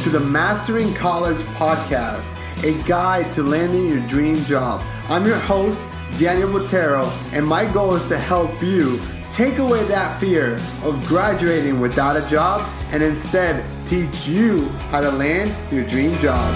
to the Mastering College podcast, a guide to landing your dream job. I'm your host, Daniel Botero, and my goal is to help you take away that fear of graduating without a job and instead teach you how to land your dream job.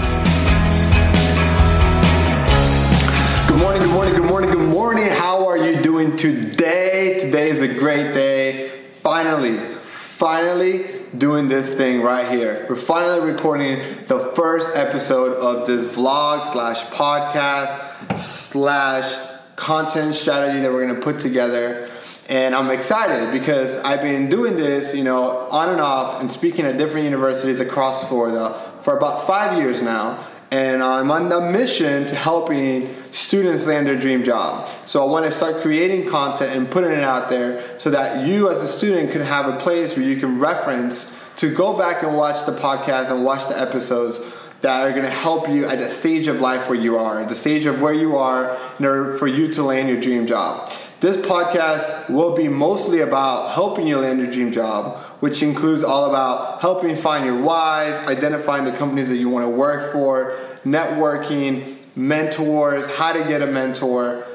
Good morning, good morning, good morning, good morning. How are you doing today? Today is a great day. Finally, finally doing this thing right here. We're finally recording the first episode of this vlog slash podcast slash content strategy that we're gonna put together. And I'm excited because I've been doing this, you know, on and off and speaking at different universities across Florida for about five years now and I'm on the mission to helping students land their dream job. So I want to start creating content and putting it out there so that you as a student can have a place where you can reference to go back and watch the podcast and watch the episodes that are going to help you at the stage of life where you are, the stage of where you are in order for you to land your dream job. This podcast will be mostly about helping you land your dream job, which includes all about helping find your why, identifying the companies that you want to work for, networking, mentors, how to get a mentor,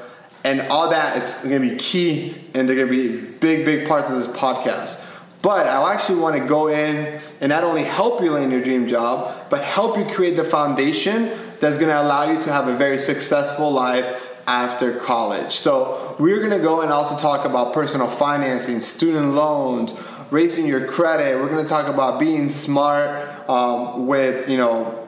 and all that is going to be key and they're going to be big, big parts of this podcast. But I actually want to go in and not only help you land your dream job, but help you create the foundation that's going to allow you to have a very successful life after college. So, we're going to go and also talk about personal financing, student loans, raising your credit. We're going to talk about being smart um, with, you know,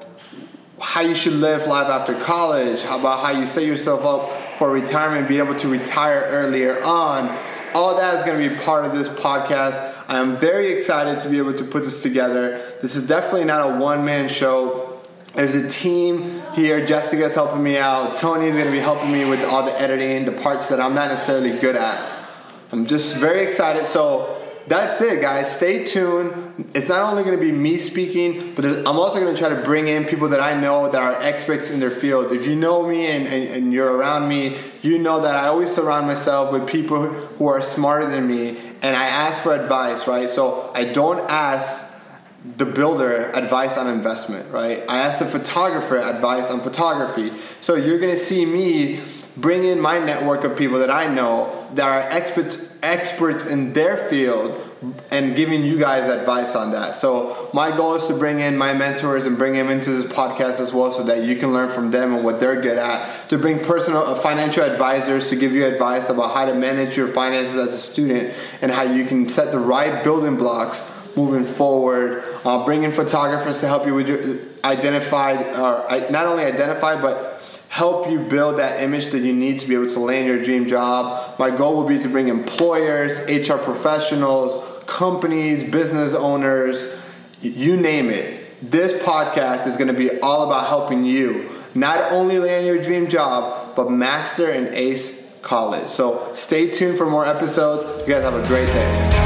how you should live life after college, how about how you set yourself up for retirement, being able to retire earlier on. All that is going to be part of this podcast. I am very excited to be able to put this together. This is definitely not a one man show. There's a team here. Jessica's helping me out. Tony's going to be helping me with all the editing, the parts that I'm not necessarily good at. I'm just very excited. So that's it, guys. Stay tuned. It's not only going to be me speaking, but I'm also going to try to bring in people that I know that are experts in their field. If you know me and, and, and you're around me, you know that I always surround myself with people who are smarter than me, and I ask for advice, right? So I don't ask the builder advice on investment, right? I ask the photographer advice on photography. So you're gonna see me bring in my network of people that I know that are experts experts in their field and giving you guys advice on that. So my goal is to bring in my mentors and bring them into this podcast as well so that you can learn from them and what they're good at. To bring personal uh, financial advisors to give you advice about how to manage your finances as a student and how you can set the right building blocks moving forward. Uh, bring in photographers to help you with your identify, or not only identify, but help you build that image that you need to be able to land your dream job. My goal will be to bring employers, HR professionals, companies, business owners, you name it. This podcast is going to be all about helping you not only land your dream job, but master and ace college. So stay tuned for more episodes. You guys have a great day.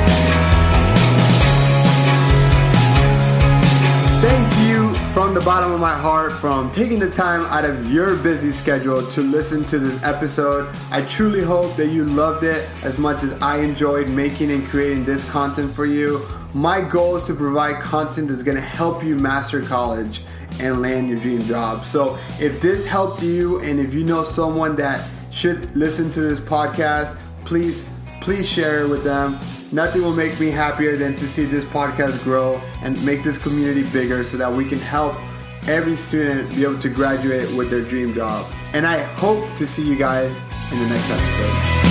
Bottom of my heart from taking the time out of your busy schedule to listen to this episode. I truly hope that you loved it as much as I enjoyed making and creating this content for you. My goal is to provide content that's going to help you master college and land your dream job. So, if this helped you and if you know someone that should listen to this podcast, please please share it with them. Nothing will make me happier than to see this podcast grow and make this community bigger so that we can help every student be able to graduate with their dream job. And I hope to see you guys in the next episode.